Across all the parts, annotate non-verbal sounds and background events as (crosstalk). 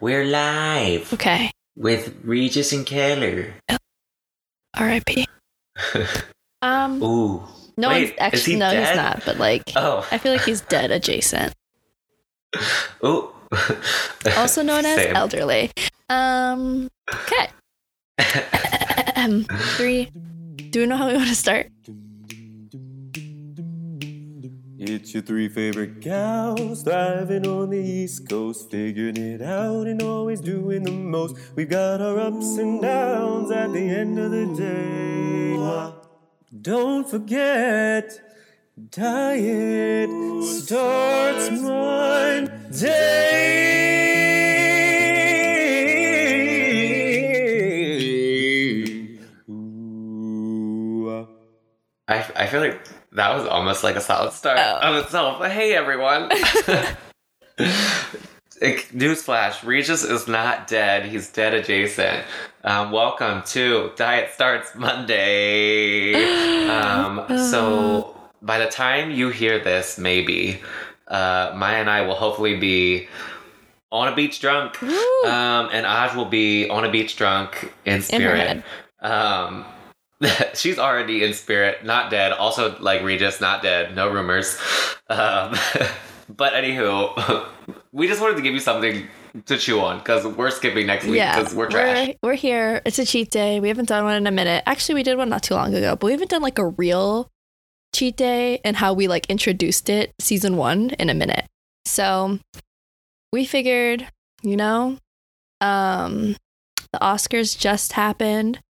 We're live Okay. with Regis and Keller. R.I.P. (laughs) Um, Ooh. no Wait, one's actually no, he's not. But like, Oh. I feel like he's dead adjacent, (laughs) Ooh. (laughs) also known as Same. elderly. Um, okay. Um, three. Do we know how we want to start? It's your three favorite gals thriving on the East Coast, figuring it out and always doing the most. We've got our ups and downs at the end of the day. Don't forget, diet starts Monday. I, I feel like that was almost like a solid start Oh. of itself. Hey, everyone. (laughs) Newsflash, Regis is not dead. He's dead adjacent. Um, welcome to Diet Starts Monday. Um, (gasps) so, by the time you hear this, maybe, uh, Maya and I will hopefully be on a beach drunk. Um, and Aj will be on a beach drunk in In spirit. head. Um, (laughs) she's already in spirit, not dead. Also, like Regis, not dead. No rumors. (laughs) Um, (laughs) but anywho, we just wanted to give you something to chew on because we're skipping next week yeah, because we're trash. We're, we're here. It's a cheat day. We haven't done one in a minute. Actually, we did one not too long ago, but we haven't done like a real cheat day and how we like introduced it season one in a minute. So we figured, you know, um, the Oscars just happened.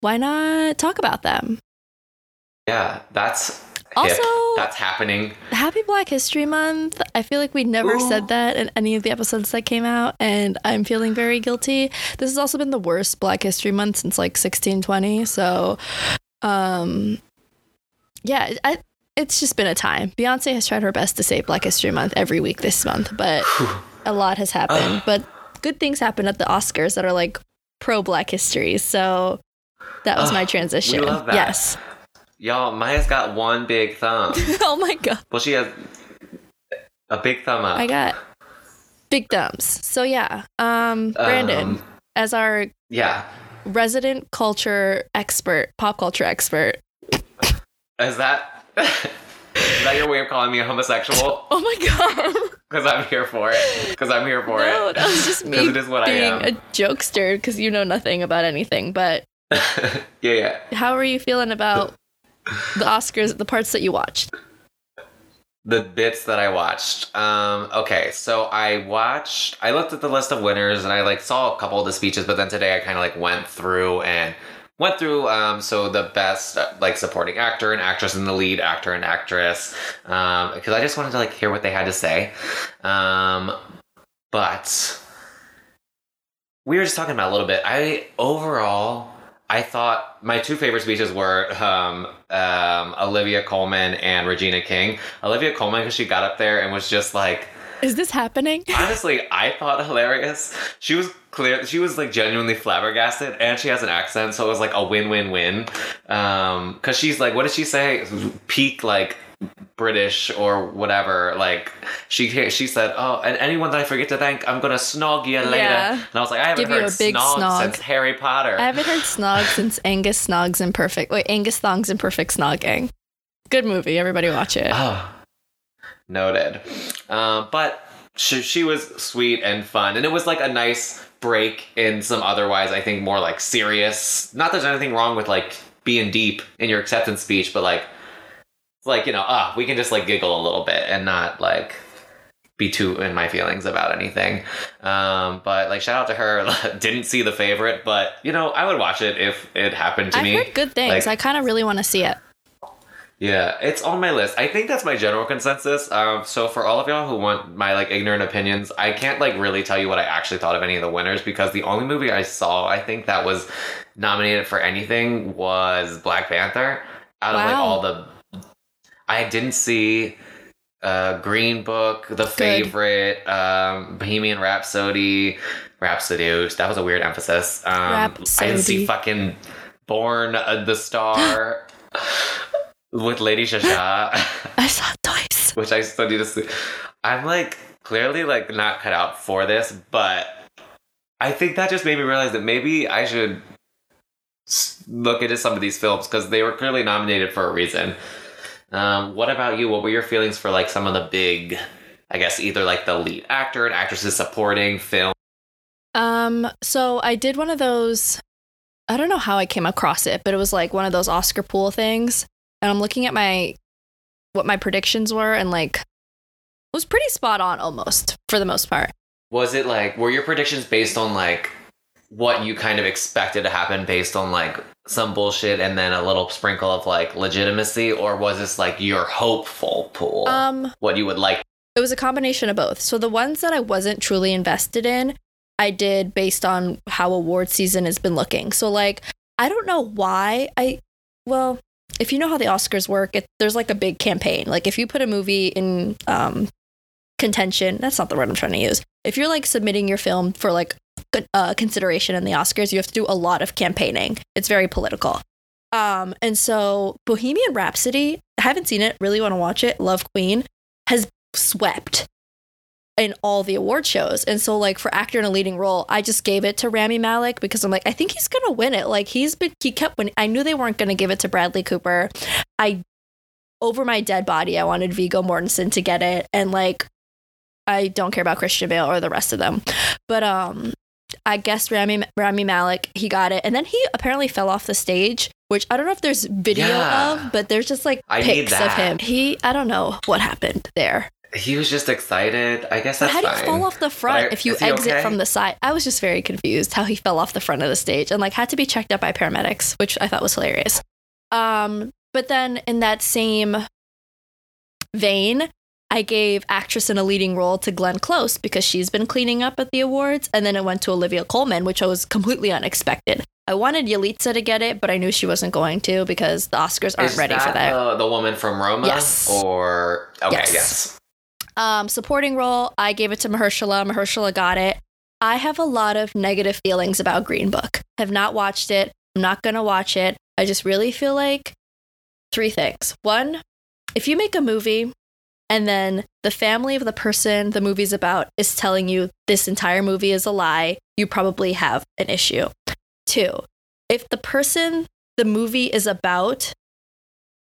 Why not talk about them? Yeah, that's Also, hip. That's happening. Happy Black History Month. I feel like we never Ooh. said that in any of the episodes that came out, and I'm feeling very guilty. This has also been the worst Black History Month since like 1620. So, um, yeah, I, it's just been a time. Beyonce has tried her best to save Black History Month every week this month, but (sighs) a lot has happened. but good things happened at the Oscars that are like pro Black history. So that was my we transition. love that. Yes. Y'all, Maya's got one big thumb. (laughs) oh my god. well, she has a big thumb up. I got big thumbs. So yeah, um, Brandon, Um, as our yeah. resident culture expert, pop culture expert. Is that (laughs) is that your way of calling me a homosexual? (laughs) Oh my god! Because I'm here for it. Because I'm here for no, it. that was just me it is what I being am. a jokester because you know nothing about anything. But (laughs) yeah, yeah. how are you feeling about the Oscars? The parts that you watched. The bits that I watched. Um, okay, so I watched. I looked at the list of winners and I like saw a couple of the speeches, but then today I kind of like went through and went through. Um, so the best like supporting actor and actress and the lead actor and actress. Um, because I just wanted to like hear what they had to say. Um, but we were just talking about a little bit. I overall, I thought my two favorite speeches were um, um, Olivia Colman and Regina King. Olivia Colman because she got up there and was just like, Is this happening? (laughs) honestly, I thought hilarious. She was clear. She was like genuinely flabbergasted, and she has an accent, so it was like a win-win-win. Um, because she's like, what did she say? Peak like. British or whatever, like she she said, oh, and anyone that I forget to thank, I'm gonna snog you later. Yeah. And I was like, I haven't Give heard a big snog, snog. since Harry Potter. I haven't heard snog since (laughs) Angus Snogs and Perfect. Wait, Angus Thongs and Perfect Snogging. Good movie. Everybody watch it. Oh, noted. Um, but she, she was sweet and fun, and it was like a nice break in some otherwise, I think, more like serious. Not that there's anything wrong with like being deep in your acceptance speech, but like, like you know, ah, we can just like giggle a little bit and not like be too in my feelings about anything. Um, but like, shout out to her. (laughs) Didn't see the favorite, but you know, I would watch it if it happened to I've me. heard good things. Like- I kind of really want to see it. Yeah, it's on my list. I think that's my general consensus. Um, so for all of y'all who want my like ignorant opinions, I can't like really tell you what I actually thought of any of the winners because the only movie I saw I think that was nominated for anything was Black Panther. Out of like all the, I didn't see uh, Green Book, The Favorite, um, Bohemian Rhapsody, Rhapsody. That was a weird emphasis. Um, I didn't see fucking Born uh, the Star (laughs) with Lady Shasha, I saw it twice. (laughs) which I still need to see. I'm like clearly like not cut out for this, but I think that just made me realize that maybe I should look into some of these films because they were clearly nominated for a reason. Um, what about you? What were your feelings for like some of the big, I guess, either like the lead actor and actresses supporting film? Um, so I did one of those. I don't know how I came across it, but it was like one of those Oscar pool things. And I'm looking at my what my predictions were, and like it was pretty spot on almost for the most part. Was it like were your predictions based on like what you kind of expected to happen based on like some bullshit and then a little sprinkle of like legitimacy, or was this like your hopeful pool? Um, what you would like? it was a combination of both. So the ones that I wasn't truly invested in, I did based on how award season has been looking. So like I don't know why I well, if you know how the Oscars work, it, there's like a big campaign. Like if you put a movie in um contention, that's not the word I'm trying to use. If you're like submitting your film for like uh, consideration in the Oscars, you have to do a lot of campaigning. It's very political. Um, and so Bohemian Rhapsody, I haven't seen it, really want to watch it. Love Queen has swept in all the award shows. And so like for actor in a leading role, I just gave it to Rami Malek because I'm like, I think he's gonna win it. Like he's been he kept winning. I knew they weren't gonna give it to Bradley Cooper. I over my dead body, I wanted Viggo Mortensen to get it. And like I don't care about Christian Bale or the rest of them. But um I guess Rami Rami Malek, he got it. And then he apparently fell off the stage, which I don't know if there's video Yeah. of, but there's just like I pics of him. He I don't know what happened there. He was just excited. I guess But that's how do you fine. fall off the front I- if you exit okay? from the side? I was just very confused how he fell off the front of the stage and like had to be checked up by paramedics, which I thought was hilarious. Um, but then in that same vein, I gave actress in a leading role to Glenn Close because she's been cleaning up at the awards, and then it went to Olivia Colman, which was completely unexpected. I wanted Yalitza to get it, but I knew she wasn't going to because the Oscars aren't Is ready for that. The, the woman from Roma? Yes. Or okay, Yes. yes. Um, supporting role, I gave it to Mahershala. Mahershala got it. I have a lot of negative feelings about Green Book. Have not watched it. I'm not gonna watch it. I just really feel like three things. One, if you make a movie and then the family of the person the movie's about is telling you this entire movie is a lie, you probably have an issue. Two, if the person the movie is about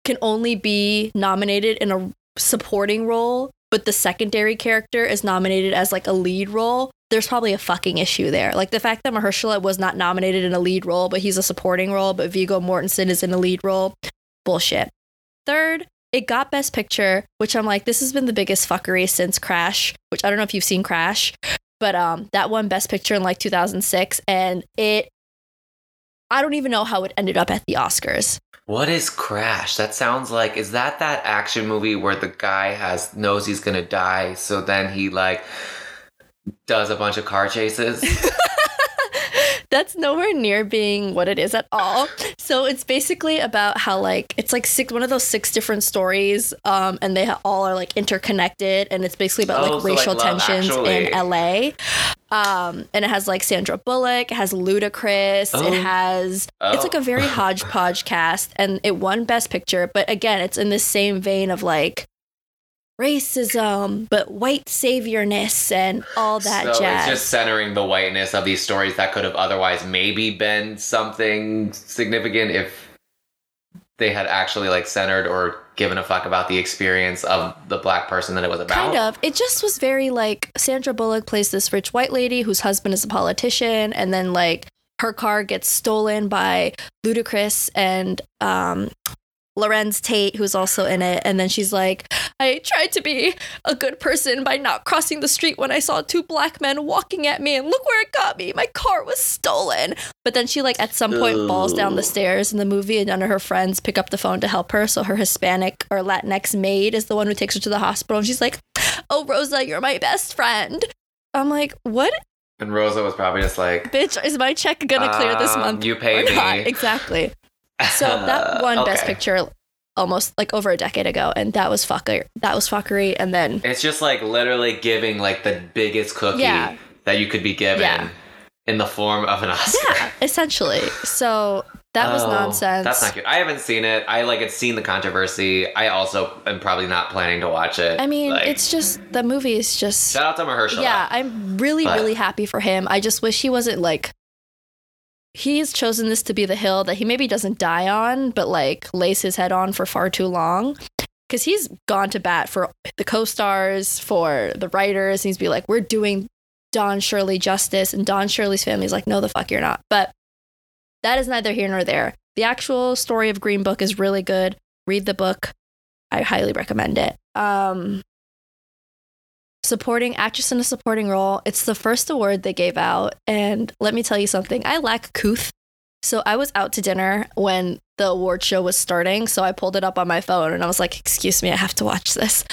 can only be nominated in a supporting role, but the secondary character is nominated as like a lead role, there's probably a fucking issue there. Like the fact that Mahershala was not nominated in a lead role, but he's a supporting role, but Viggo Mortensen is in a lead role, bullshit. Third, it got Best Picture, which I'm like, this has been the biggest fuckery since Crash, which I don't know if you've seen Crash, but um, that won Best Picture in like 2006, and it, I don't even know how it ended up at the Oscars. What is Crash? That sounds like is that that action movie where the guy has knows he's gonna die, so then he like does a bunch of car chases? (laughs) That's nowhere near being what it is at all. So it's basically about how like it's like six one of those six different stories, um, and they all are like interconnected, and it's basically about Oh, like so, racial Love tensions Actually. in LA. Um, and it has like Sandra Bullock, it has Ludacris, Oh. it has it's like Oh. a very (laughs) hodgepodge cast, and it won Best Picture. But again, it's in the same vein of like racism, but white saviorness and all that so jazz. it's just centering the whiteness of these stories that could have otherwise maybe been something significant if they had actually like centered or given a fuck about the experience of the black person that it was about. Kind of. It just was very like Sandra Bullock plays this rich white lady whose husband is a politician, and then like her car gets stolen by Ludacris and um, Larenz Tate, who's also in it. And then she's like, I tried to be a good person by not crossing the street when I saw two black men walking at me, and look where it got me. My car was stolen. But then she, like, at some point falls down the stairs in the movie, and none of her friends pick up the phone to help her. So her Hispanic or Latinx maid is the one who takes her to the hospital. And she's like, Oh, Rosa, you're my best friend. I'm like, What, And Rosa was probably just like, bitch? Is my check gonna clear this Um, month? you pay or not? me. Exactly. So that (laughs) won Best Picture almost like over a decade ago, and that was fucker. That was fuckery. And then It's just like literally giving like the biggest cookie Yeah. that you could be given Yeah. in the form of an Oscar. yeah, (laughs) essentially. So That was Oh, nonsense. That's not good. I haven't seen it. I like had seen the controversy. I also am probably not planning to watch it. I mean, Like, it's just the movie is just shout out to Mahershala. Yeah, I'm really, But- really happy for him. I just wish he wasn't like he's chosen this to be the hill that he maybe doesn't die on, but like lays his head on for far too long. Cause he's gone to bat for the co-stars, for the writers. He's be like, we're doing Don Shirley justice, and Don Shirley's family's like, no, the fuck you're not. But that is neither here nor there. The actual story of Green Book is really good. Read the book. I highly recommend it. Um, supporting actress in a supporting role. It's the first award they gave out. And let me tell you something, I lack couth. So I was out to dinner when the award show was starting. So I pulled it up on my phone and I was like, excuse me, I have to watch this.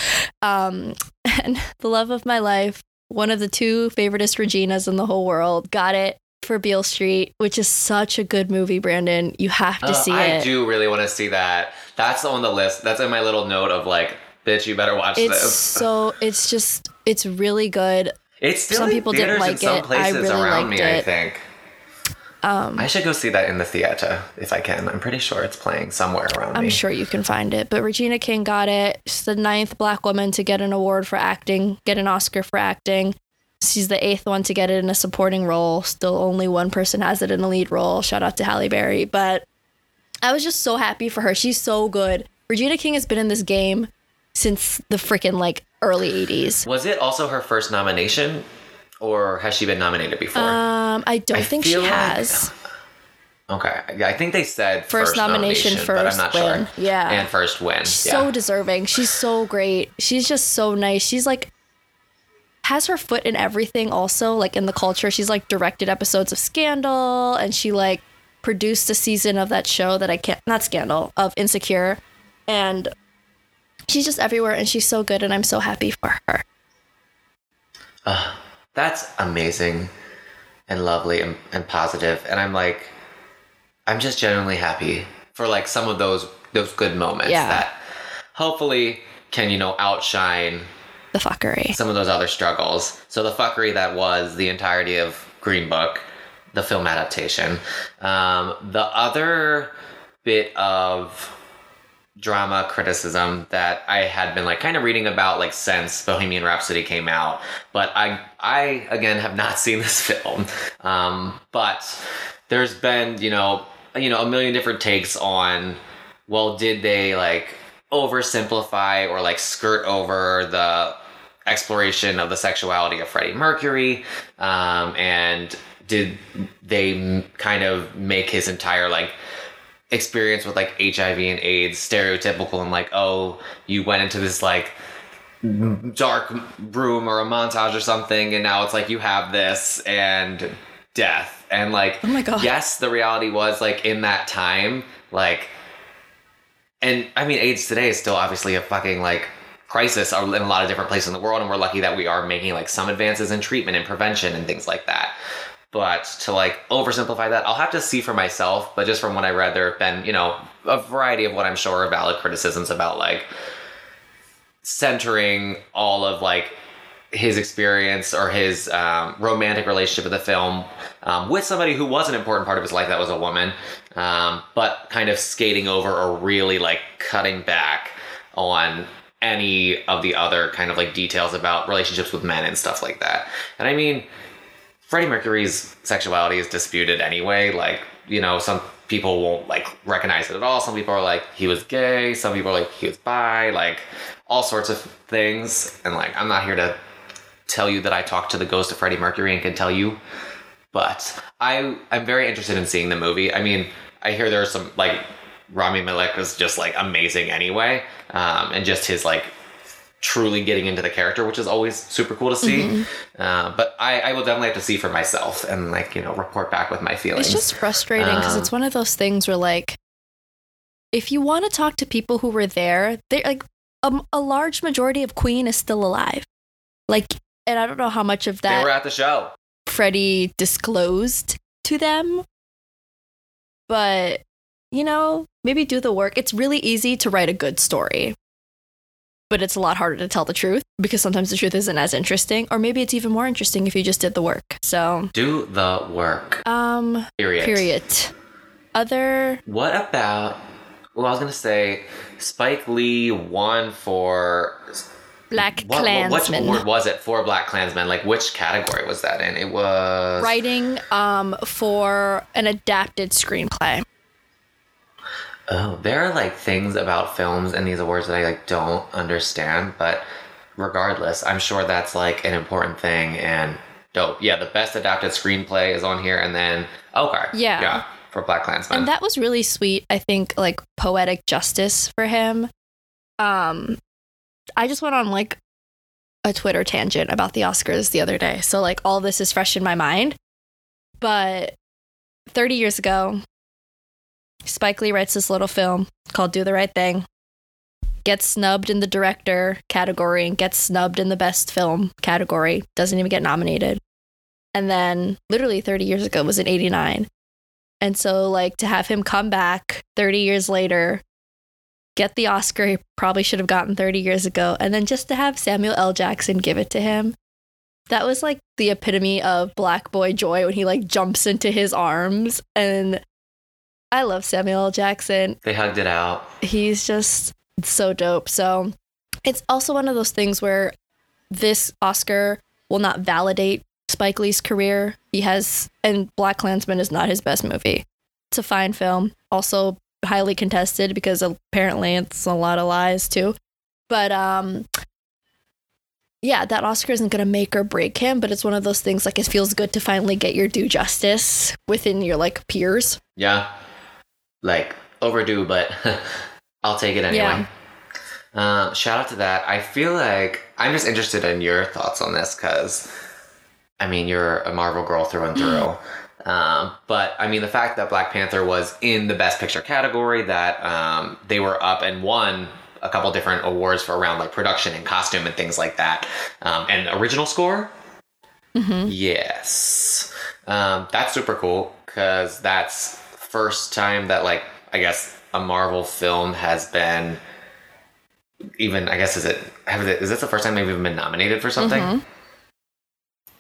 Um, (laughs) and the love of my life, one of the two favoriteest Reginas in the whole world, got it for Beale Street, which is such a good movie, Brandon. You have to Uh, see I it. I do really want to see that. That's on the list. That's in my little note of like, bitch, you better watch It's this. (laughs) so, it's just, it's really good. It's still some in people didn't like some it. I really around liked me. I it. think Um, I should go see that in the theater if I can. I'm pretty sure it's playing somewhere around I'm me. sure you can find it. But Regina King got it. She's the ninth black woman to get an award for acting, get an Oscar for acting. She's the eighth one to get it in a supporting role. Still only one person has it in a lead role. Shout out to Halle Berry. But I was just so happy for her. She's so good. Regina King has been in this game since the freaking like early 80s. Was it also her first nomination, or has she been nominated before? Um, I don't I think she like- has. okay, I think they said First first, nomination, nomination, but I'm first not win. sure. Yeah. and first win. She's yeah. so deserving. She's so great. She's just so nice. She's like has her foot in everything also, like in the culture. She's like directed episodes of Scandal and she like produced a season of that show that I can't not Scandal, of Insecure. And she's just everywhere and she's so good and I'm so happy for her. That's amazing and lovely and, and positive. And I'm like, I'm just genuinely happy for like some of those those good moments Yeah. that hopefully can you know outshine The fuckery. some of those other struggles. So the fuckery that was the entirety of Green Book, the film adaptation. Um, the other bit of drama criticism that I had been like kind of reading about like since Bohemian Rhapsody came out, but I I again have not (laughs) seen this film. Um, but there's been you know you know a million different takes on well did they like oversimplify or like skirt over the exploration of the sexuality of Freddie Mercury um, and did they kind of make his entire like experience with like HIV and AIDS stereotypical and like oh you went into this like dark room or a montage or something and now it's like you have this and death and like Oh my God. yes the reality was like in that time like and I mean AIDS today is still obviously a fucking like crisis in a lot of different places in the world and we're lucky that we are making like some advances in treatment and prevention and things like that but to like oversimplify that i'll have to see for myself but just from what i read there have been you know a variety of what i'm sure are valid criticisms about like centering all of like his experience or his um, romantic relationship with the film um, with somebody who was an important part of his life that was a woman um, but kind of skating over or really like cutting back on any of the other kind of like details about relationships with men and stuff like that. And i mean Freddie Mercury's sexuality is disputed anyway. Like, you know, some people won't like recognize it at all. Some people are like, he was gay. Some people are like, he was bi. Like, all sorts of things. And like, I'm not here to tell you that I talked to the ghost of Freddie Mercury and can tell you. But I, I'm very interested in seeing the movie. I mean, I hear there's some like Rami Malek is just like amazing anyway, um, and just his like truly getting into the character, which is always super cool to see. Uh, but I, I will definitely have to see for myself and like you know report back with my feelings. It's just frustrating because Um, it's one of those things where like if you want to talk to people who were there, they like a, a large majority of Queen is still alive. Like and I don't know how much of that they were at the show. Freddie disclosed to them. But, you know, maybe do the work. It's really easy to write a good story, but it's a lot harder to tell the truth because sometimes the truth isn't as interesting, or maybe it's even more interesting if you just did the work. So, Do the work. um, Period. period. other What about? Well, I was gonna say Spike Lee won for Black what, what, which award was it for Black Klansman? Like which category was that in? It was writing um for an adapted screenplay. Oh, there are like things about films and these awards that I like don't understand, but regardless, I'm sure that's like an important thing and dope. Yeah, the best adapted screenplay is on here, and then okay, Yeah. yeah, for Black Klansman. and that was really sweet i think like poetic justice for him um i just went on like a twitter tangent about the oscars the other day so like all this is fresh in my mind but 30 years ago spike lee writes this little film called do the right thing gets snubbed in the director category and gets snubbed in the best film category doesn't even get nominated and then literally 30 years ago was in 89 and so, like, to have him come back 30 years later, get the Oscar he probably should have gotten 30 years ago, and then just to have Samuel L. Jackson give it to him, that was like the epitome of black boy joy when he like jumps into his arms. And I love Samuel L. Jackson. they hugged it out. He's just so dope. So it's also one of those things where this Oscar will not validate Spike Lee's career. He has, and Black Klansman is not his best movie. It's a fine film, also highly contested because apparently it's a lot of lies too. But um, yeah, that Oscar isn't gonna make or break him, but it's one of those things like it feels good to finally get your due justice within your like peers. Yeah, like overdue, but (laughs) I'll take it anyway. Yeah. Um, shout out to that. I feel like I'm just interested in your thoughts on this because, I mean, you're a Marvel girl through and through. um, but I mean, the fact that Black Panther was in the Best Picture category, that um, they were up and won a couple different awards for around like production and costume and things like that, um, and original score. Mm-hmm. Yes. Um, that's super cool because that's first time that like I guess a Marvel film has been even I guess is it have it is this the first time they've even been nominated for something? Mhm.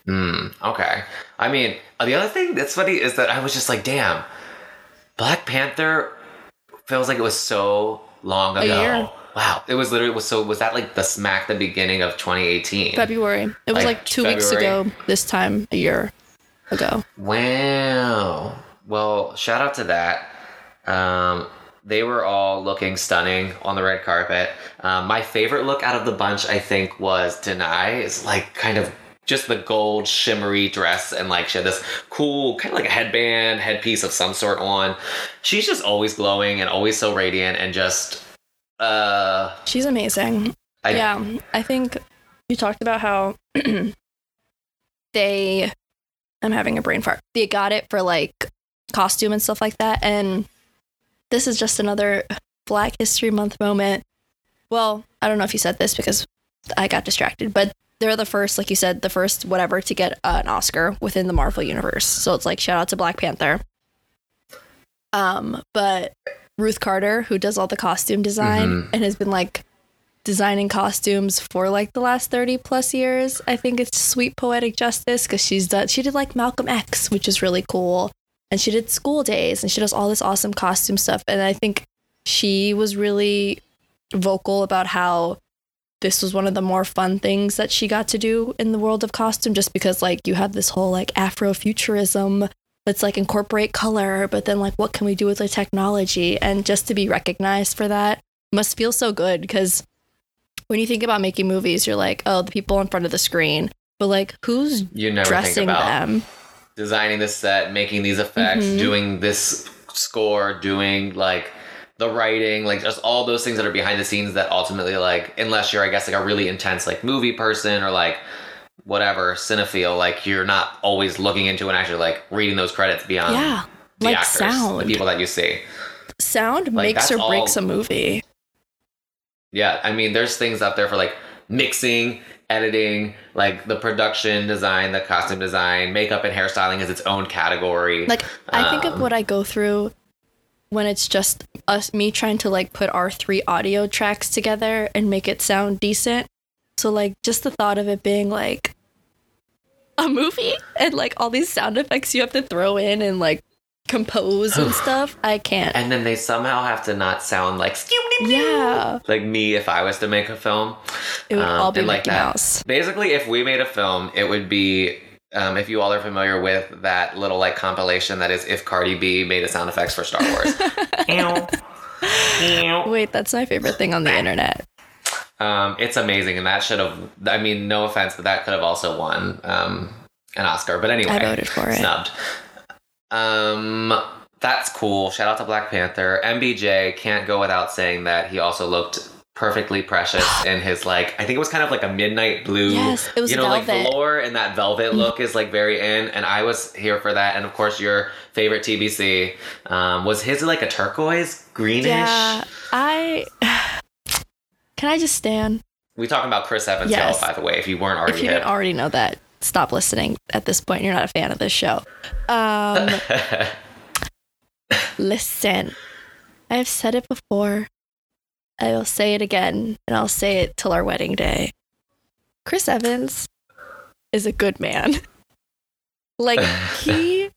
Hmm. Okay. I mean, uh, the other thing that's funny is that I was just like, damn, Black Panther feels like it was so long A ago. year. Wow. It was literally was so was that like the smack the beginning of 2018? February. It was Like like, two weeks ago this time a year ago. Wow. Well, shout out to that. Um, they were all looking stunning on the red carpet. Um, my favorite look out of the bunch, I think, was Danai. Is like kind of just the gold shimmery dress and like she had this cool kind of like a headband headpiece of some sort on. She's just always glowing and always so radiant and just uh She's amazing. I, yeah, I think you talked about how (clears throat) they. I'm having a brain fart. They got it for like costume and stuff like that, and this is just another Black History Month moment. Well, I don't know if you said this because I got distracted, but they're the first, like you said, the first whatever to get uh, an Oscar within the Marvel universe. So it's like shout out to Black Panther. Um, but Ruth Carter, who does all the costume design Mhm. and has been like designing costumes for like the last 30 plus years. I think it's sweet poetic justice because she's done she did like Malcolm X, which is really cool. And she did School Daze and she does all this awesome costume stuff. And I think she was really vocal about how this was one of the more fun things that she got to do in the world of costume just because like you have this whole like afrofuturism let's like incorporate color but then like what can we do with the technology? And just to be recognized for that must feel so good because when you think about making movies you're like oh the people in front of the screen. But like who's you never think dressing about them designing this set, making these effects, Mhm. doing this score, doing like the writing, like just all those things that are behind the scenes that ultimately like unless you're I guess like a really intense like movie person or like whatever cinephile, like you're not always looking into and actually like reading those credits beyond yeah the like actors, sound the people that you see. sound Like, makes or breaks all- a movie Yeah, I mean, there's things out there for like mixing, editing, like the production design, the costume design, makeup and hairstyling is its own category. Like I think of Um, what I go through when it's just us me trying to like put our three audio tracks together and make it sound decent. So like just the thought of it being like a movie and like all these sound effects you have to throw in and like compose and (sighs) stuff. I can't. And then they somehow have to not sound like Yeah. like me if I was to make a film. It would Um, all be and Mickey that. Mouse. Basically, if we made a film, it would be. Um, if you all are familiar with that little like compilation that is if Cardi B made a sound effects for Star Wars. (laughs) Ew. Ew. Wait, that's my favorite thing on the internet. Um, it's amazing, and that should have. I mean, no offense, but that could have also won um, an Oscar. But anyway, I voted for it. Snubbed. Um, that's cool. Shout out to Black Panther. MBJ can't go without saying that he also looked perfectly precious (gasps) in his like. I think it was kind of like a midnight blue. Yes, it was you know, like velvet. velour and that velvet look is like very in, and I was here for that. And of course, your favorite TBC um, was his like a turquoise greenish. Yeah, I. (sighs) Can I just stand? We talking about Chris Evans, Yes. y'all, by the way, if you weren't already if you hip. didn't already know that, stop listening at this point. You're not a fan of this show. Um, (laughs) listen, I have said it before. I will say it again, and I'll say it till our wedding day. Chris Evans is a good man. (laughs) like he,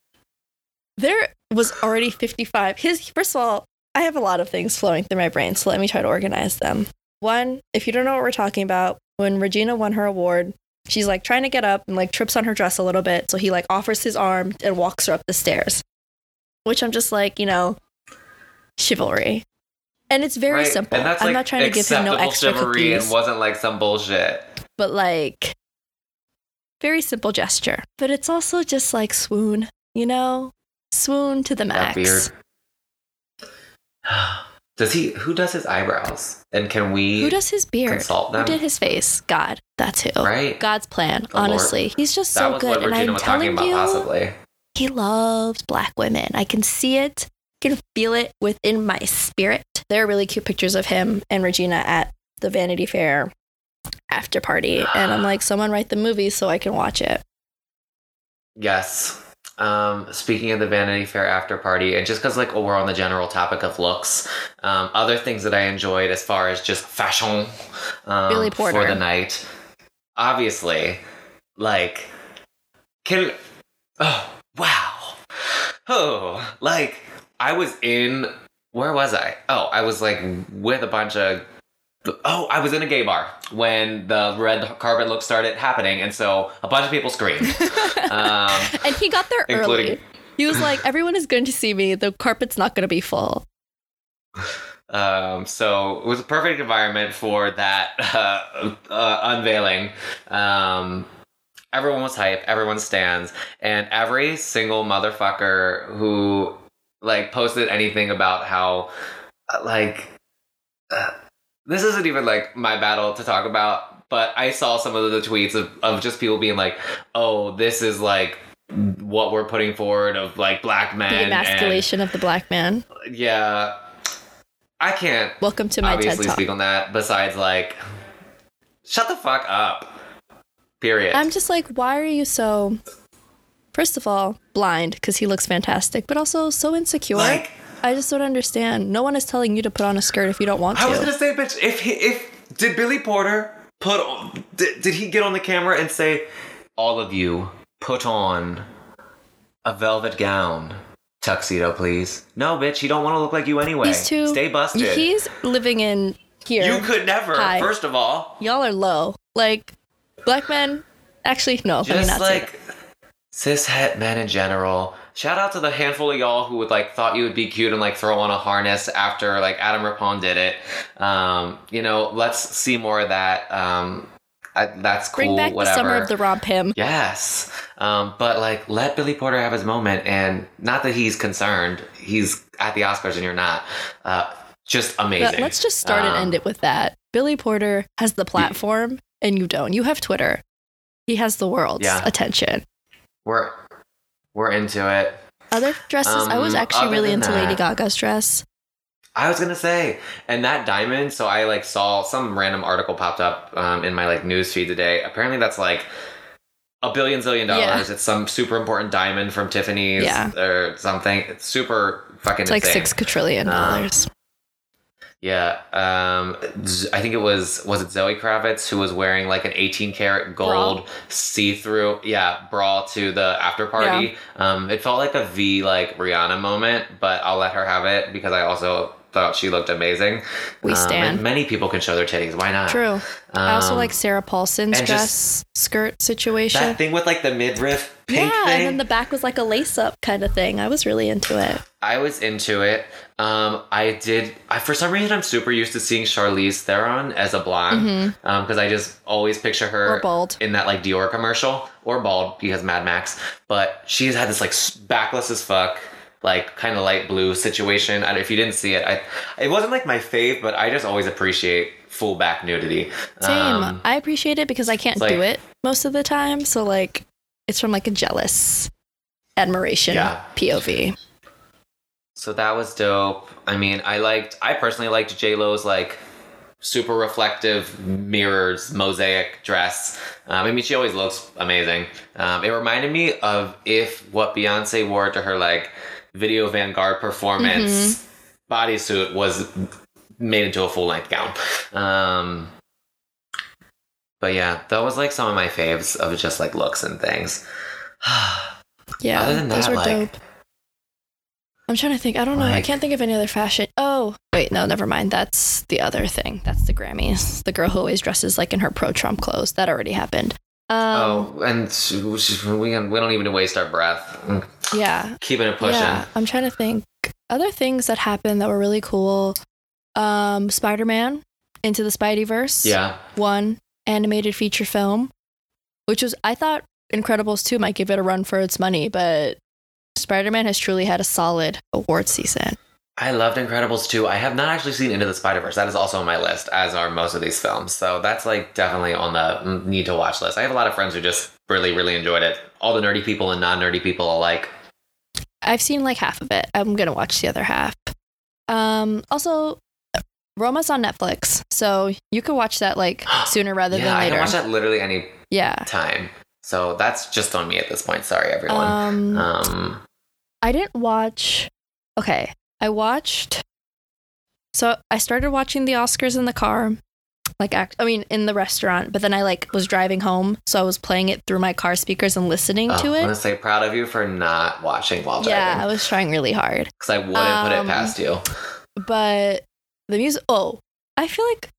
(laughs) there was already 55. His first of all, I have a lot of things flowing through my brain, so let me try to organize them. One, if you don't know what we're talking about, when Regina won her award, she's like trying to get up and like trips on her dress a little bit. So he like offers his arm and walks her up the stairs, which I'm just like, you know, chivalry. And it's very Right? simple. And that's I'm like not trying to give him no extra chivalry cookies, and wasn't like some bullshit. but like very simple gesture. But it's also just like swoon, you know, swoon to the max. (sighs) (sighs) (sighs) Does he? Who does his eyebrows? And can we? Who does his beard? consult them? Who did his face? God. That's who. Right. God's plan. The Lord. honestly, he's just that so was good, what and Regina I'm was talking telling about, you, possibly. he loves black women. I can see it. I can feel it within my spirit. There are really cute pictures of him and Regina at the Vanity Fair after party, and I'm like, someone write the movie so I can watch it. Yes. Um, speaking of the Vanity Fair after party, and just because like we're on the general topic of looks, um, other things that I enjoyed as far as just fashion um, Billy for the night, obviously, like can oh wow oh like I was in where was I? Oh, I was like with a bunch of Oh, I was in a gay bar when the red carpet look started happening, and so a bunch of people screamed. (laughs) Um, and he got there early. Including- He was like, everyone is going to see me. The carpet's not going to be full. (laughs) Um, so it was a perfect environment for that (laughs) uh, uh, unveiling. Um, everyone was hype, everyone stands, and every single motherfucker who like posted anything about how uh, like uh, this isn't even like my battle to talk about, but I saw some of the tweets of, of just people being like, "Oh, this is like." what we're putting forward of like black men The and- emasculation of the black man. yeah i can't Welcome to my TED obviously Talk. speak on that besides like shut the fuck up period I'm just like, why are you so, first of all, blind because he looks fantastic, but also so insecure? like I just don't understand. No one is telling you to put on a skirt if you don't want to. i was gonna say bitch if he if did billy porter put on did, did he get on the camera and say all of you put on a velvet gown tuxedo please no bitch you don't want to look like you anyway He's too. stay busted He's living in here. you could never Hi. first of all Y'all are low. Like, black men. Actually, no. just like cis het men in general. Shout out to the handful of y'all who would like thought you would be cute and like throw on a harness after like Adam Rippon did it. Um, you know, let's see more of that. Um, I, that's cool. Bring back whatever. the summer of the RompHim. Yes. Um, but like let Billy Porter have his moment and not that he's concerned. He's at the Oscars and you're not. Uh, just amazing. But let's just start and Um, end it with that. Billy Porter has the platform, and you don't. You have Twitter. He has the world's Yeah. attention. We're we're into it. Other dresses, I was Um, actually really into Lady Gaga's dress. I was gonna say, and that diamond. So I like saw some random article popped up um, in my like news feed today. Apparently, that's like a billion zillion dollars. It's some super important diamond from Tiffany's Yeah. or something. It's super fucking It's like insane. six quadrillion Um, dollars. Yeah, um, I think it was was it Zoe Kravitz who was wearing like an 18 karat gold see through yeah bra to the after party. Um, it felt like a V like Rihanna moment, but I'll let her have it because I also thought she looked amazing. We Um, stan. and many people can show their titties. Why not? True. I also Um, like Sarah Paulson's dress skirt situation. that thing with like the midriff pink yeah, thing. and then the back was like a lace up kind of thing. I was really into it. I was into it. Um, I did. I for some reason I'm super used to seeing Charlize Theron as a blonde because I just always picture her Mm-hmm. Or bald. in that like Dior commercial or bald because Mad Max. But she's had this like backless as fuck. Like kind of light blue situation. And if you didn't see it, I it wasn't like my fave, but I just always appreciate full back nudity. Same. Um, I appreciate it because I can't like- do it most of the time. So like, it's from like a jealous admiration Yeah. POV. So that was dope. I mean, I liked. I personally liked J Lo's like super reflective mirrors mosaic dress. Um, I mean, she always looks amazing. Um, it reminded me of if what Beyonce wore to her like Video Vanguard performance bodysuit was made into a full length gown. Um, but yeah, that was like some of my faves of just like looks and things. (sighs) Yeah, Other than those that, were like- dope. I'm trying to think. I don't know. I can't think of any other fashion. Oh, wait, no, never mind. That's the other thing. That's the Grammys. The girl who always dresses like in her pro Trump clothes. That already happened. Um, oh, and we we don't even waste our breath. yeah, Keeping it pushing. yeah. I'm trying to think. Other things that happened that were really cool. Um, Spider Man into the Spideyverse. Yeah. one animated feature film, which was I thought Incredibles 2 might give it a run for its money, but Spider-Man has truly had a solid award season. I loved Incredibles 2. I have not actually seen Into the Spider Verse. That is also on my list, as are most of these films. So that's like definitely on the need to watch list. I have a lot of friends who just really, really enjoyed it. All the nerdy people and non nerdy people alike. I've seen like half of it. I'm going to watch the other half. Um also Roma's on Netflix, so you could watch that like (gasps) sooner rather yeah, than I later. can watch that literally any Yeah. time. So that's just on me at this point. Sorry, everyone. Um, Um, I didn't watch. Okay, I watched. So I started watching the Oscars in the car, like act. I mean, in the restaurant. But then I like was driving home, so I was playing it through my car speakers and listening oh, to I want it. to say proud of you for not watching while driving. Yeah, I was trying really hard. (laughs) Because I wouldn't put it Um, past you. But the music. Oh, I feel like.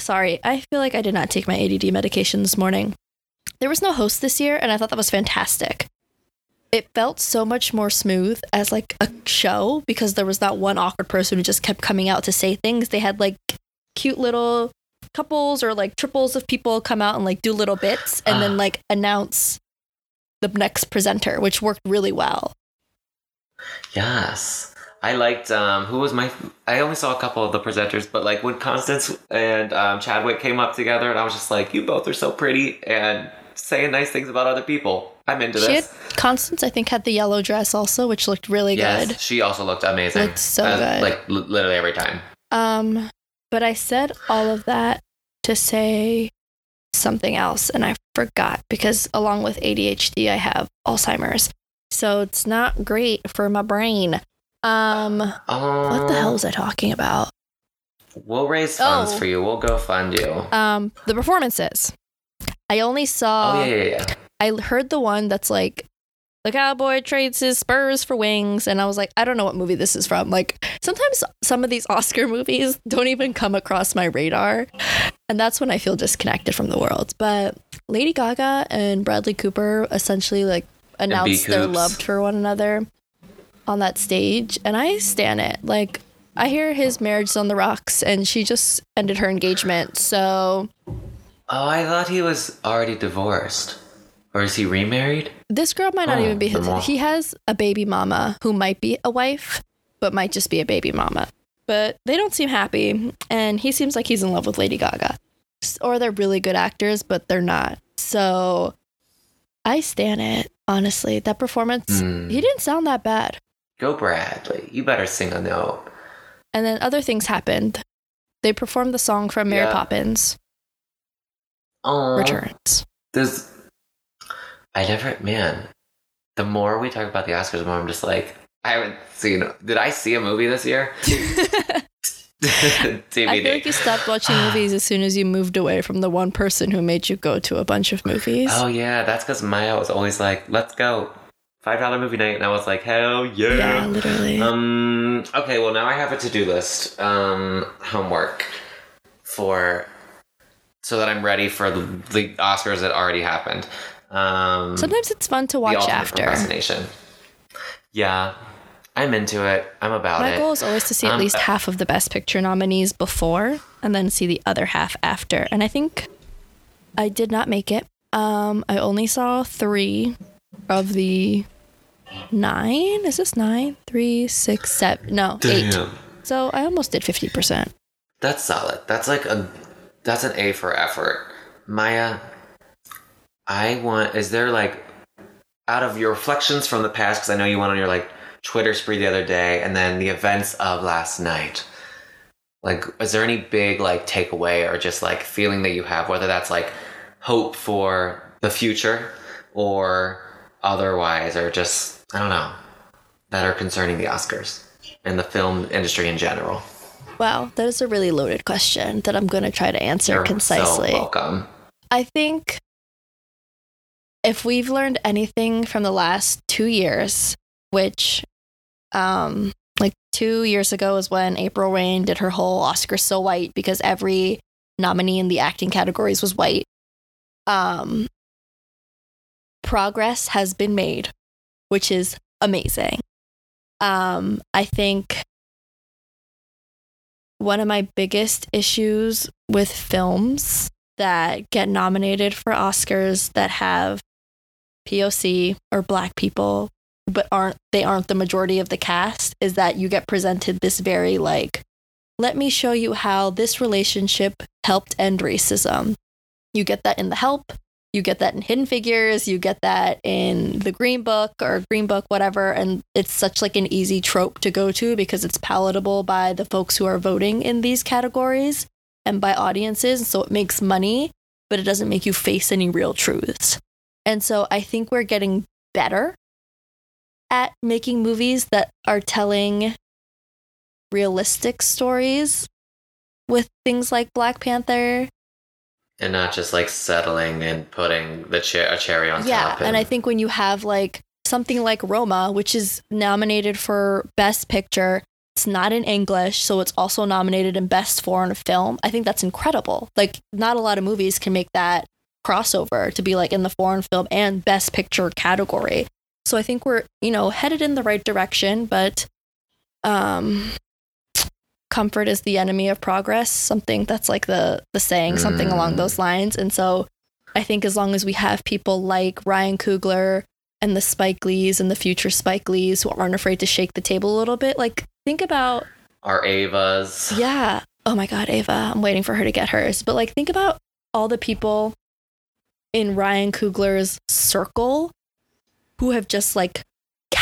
Sorry, I feel like I did not take my ADD medication this morning. There was no host this year, and I thought that was fantastic. It felt so much more smooth as like a show because there was not one awkward person who just kept coming out to say things. They had like cute little couples or like triples of people come out and like do little bits and then Ah. like announce the next presenter, which worked really well. Yes. I liked um who was my I only saw a couple of the presenters, but like when Constance and um, Chadwick came up together and I was just like, You both are so pretty and saying nice things about other people. I'm into She had, this. Constance, I think, had the yellow dress also, which looked really yes, good. she also looked amazing. Looked so Uh, good. Like l- literally every time. Um, but I said all of that to say something else, and I forgot because along with ADHD, I have Alzheimer's, so it's not great for my brain. Um, Oh, what the hell was I talking about? We'll raise funds Oh. for you. We'll go fund you. Um, the performances. I only saw. oh yeah, yeah, yeah. I heard the one that's like. The cowboy trades his spurs for wings, and I was like, I don't know what movie this is from. Like, sometimes some of these (laughs) Oscar movies don't even come across my radar, and that's when I feel disconnected from the world. But Lady Gaga and Bradley Cooper essentially like announced their love for one another on that stage, and I stan it. Like, I hear his marriage is on the rocks, and she just ended her engagement, so Oh, I thought he was already divorced. Or is he remarried? This girl might not Oh, even be his. Vermont. He has a baby mama who might be a wife, but might just be a baby mama. But they don't seem happy, and he seems like he's in love with Lady Gaga. Or they're really good actors, but they're not. So I stan it, honestly. That performance, Hmm. he didn't sound that bad. Go Bradley. You better sing a note. And then other things happened. They performed the song from Mary Yeah. Poppins Oh, Returns. There's, I never, man. The more we talk about the Oscars, the more I'm just like, I haven't seen. Did I see a movie this year? (laughs) (laughs) I feel like you stopped watching movies as soon as you moved away from the one person who made you go to a bunch of movies. oh yeah, that's because Maya was always like, "Let's go, five dollar movie night," and I was like, "Hell yeah!" yeah, literally. Um. Okay. Well, now I have a to do list. Um. Homework for so that I'm ready for the, the Oscars that already happened. Um. Sometimes it's fun to watch after. procrastination. Yeah, I'm into it. I'm about My it. My goal is always to see at Um, least half of the Best Picture nominees before, and then see the other half after. And I think I did not make it. Um, I only saw three of the nine. Is this nine? Three, six, seven? No, eight. So I almost did fifty percent. That's solid. That's like a that's an A for effort. Maya, I want is there like out of your reflections from the past cuz I know you went on your like Twitter spree the other day and then the events of last night. Like is there any big like takeaway or just like feeling that you have whether that's like hope for the future or otherwise or just I don't know that are concerning the Oscars and the film industry in general? Wow, that is a really loaded question that I'm going to try to answer You're concisely. So welcome. I think if we've learned anything from the last two years, which, um, like two years ago is when April Reign did her whole Oscar so white because every nominee in the acting categories was white. Um, progress has been made, which is amazing. Um, I think one of my biggest issues with films that get nominated for Oscars that have POC or black people but aren't they aren't the majority of the cast is that you get presented this very like let me show you how this relationship helped end racism. You get that in The Help, you get that in Hidden Figures, you get that in The Green Book or Green Book whatever and it's such like an easy trope to go to because it's palatable by the folks who are voting in these categories and by audiences. So it makes money, but it doesn't make you face any real truths. And so I think we're getting better at making movies that are telling realistic stories with things like Black Panther. And not just like settling and putting the cher- a cherry on top. Yeah. top. And I think when you have like something like Roma, which is nominated for Best Picture, it's not in English, so it's also nominated in Best Foreign Film. I think that's incredible. Like, not a lot of movies can make that crossover to be like in the foreign film and Best Picture category. So I think we're, you know, headed in the right direction, but um comfort is the enemy of progress, something that's like the the saying, something along Mm. those lines. And so I think as long as we have people like Ryan Coogler and the Spike Lees and the future Spike Lees who aren't afraid to shake the table a little bit, like think about our Avas. yeah. Oh my God, Ava. I'm waiting for her to get hers. But like, think about all the people in Ryan Coogler's circle who have just like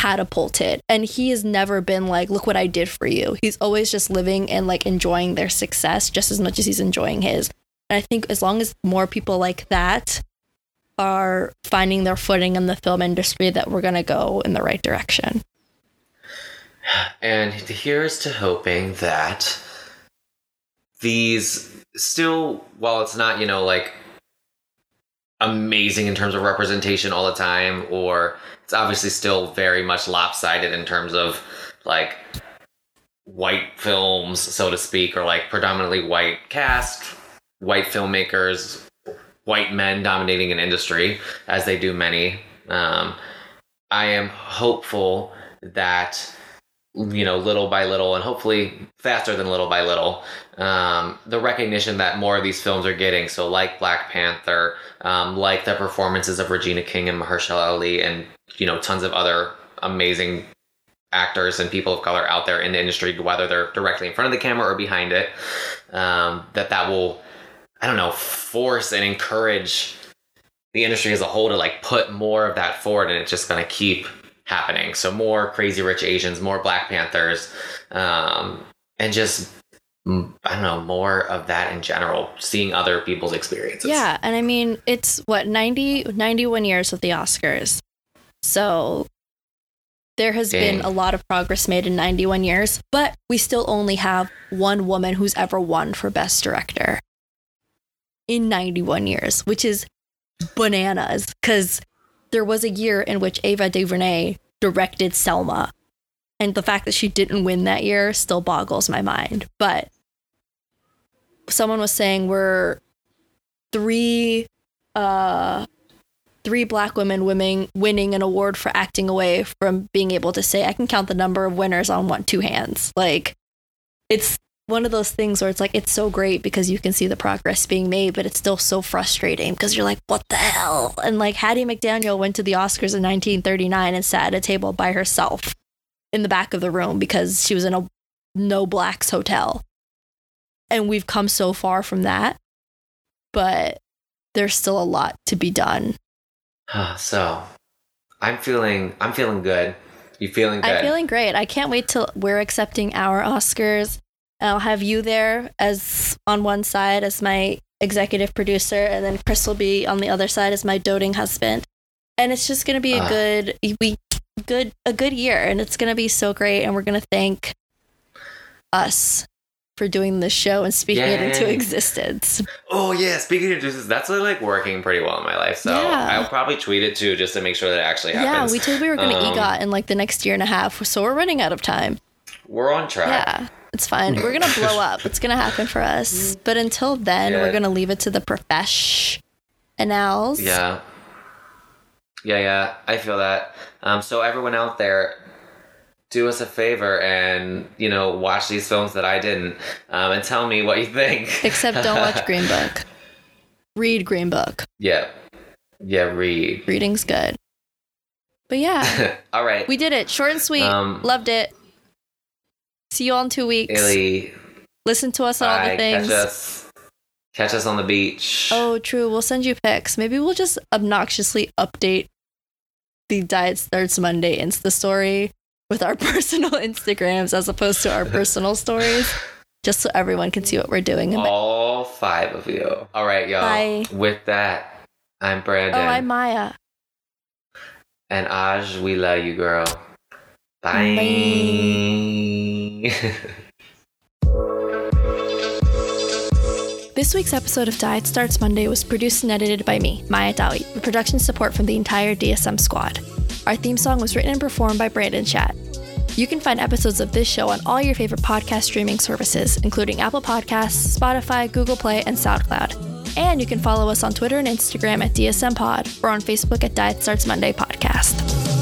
catapulted. And he has never been like, look what I did for you. He's always just living and like enjoying their success just as much as he's enjoying his. And I think as long as more people like that are finding their footing in the film industry, that we're going to go in the right direction. And here's to hoping that these still, while it's not, you know, like amazing in terms of representation all the time, or it's obviously still very much lopsided in terms of like white films, so to speak, or like predominantly white cast, white filmmakers, white men dominating an industry, as they do many. Um, I am hopeful that you know, little by little, and hopefully faster than little by little, um, the recognition that more of these films are getting. So, like Black Panther, um, like the performances of Regina King and Mahershala Ali, and you know, tons of other amazing actors and people of color out there in the industry, whether they're directly in front of the camera or behind it. Um, that that will, I don't know, force and encourage the industry as a whole to like put more of that forward, and it's just going to keep happening. So more Crazy Rich Asians, more Black Panthers, um, and just I don't know more of that in general. Seeing other people's experiences. Yeah, and I mean, it's what 90 91 years of the Oscars. So there has been a lot of progress made in 91 years, but we still only have one woman who's ever won for Best Director in 91 years, which is bananas because there was a year in which Ava DuVernay directed Selma. And the fact that she didn't win that year still boggles my mind. But someone was saying we're three uh three black women winning winning an award for acting away from being able to say I can count the number of winners on one two hands. Like it's one of those things where it's like it's so great because you can see the progress being made, but it's still so frustrating because you're like, what the hell? And like Hattie McDaniel went to the Oscars in 1939 and sat at a table by herself in the back of the room because she was in a no blacks hotel. And we've come so far from that, but there's still a lot to be done. (sighs) so, I'm feeling I'm feeling good. You feeling good? I'm feeling great. I can't wait till we're accepting our Oscars. I'll have you there as on one side as my executive producer, and then Chris will be on the other side as my doting husband. And it's just gonna be a Ah. good we good a good year, and it's gonna be so great. And we're gonna thank us for doing this show and speaking it into existence. Oh yeah, speaking into existence, that's like working pretty well in my life. So Yeah. I'll probably tweet it too, just to make sure that it actually happens. Yeah, we told we were gonna Um, EGOT in like the next year and a half, so we're running out of time. We're on track. Yeah, it's fine. We're gonna blow (laughs) up. It's gonna happen for us. But until then, Yeah. we're gonna leave it to the profesh annals. Yeah. Yeah, yeah. I feel that. Um, so everyone out there, do us a favor and you know watch these films that I didn't, um, and tell me what you think. Except don't watch Green (laughs) Book. Read Green Book. yeah. Yeah. Read. Reading's good. But yeah, (laughs) All right. we did it. Short and sweet. Um, Loved it. See you all in two weeks. Illy, Listen to us on all the things. Catch us. Catch us on the beach. Oh, true. We'll send you pics. Maybe we'll just obnoxiously update the Diet Starts Monday Insta story with our (laughs) personal Instagrams as opposed to our (laughs) personal stories, just so everyone can see what we're doing. All five of you. All right, y'all. Bye. With that, I'm Brandon. oh, I'm Maya. And Aj, we love you, girl. Bye. (laughs) This week's episode of Diet Starts Monday was produced and edited by me, Maya Dawi, with production support from the entire DSM squad. Our theme song was written and performed by Brandon Chat. You can find episodes of this show on all your favorite podcast streaming services, including Apple Podcasts, Spotify, Google Play, and SoundCloud. And you can follow us on Twitter and Instagram at DSM Pod or on Facebook at Diet Starts Monday Podcast.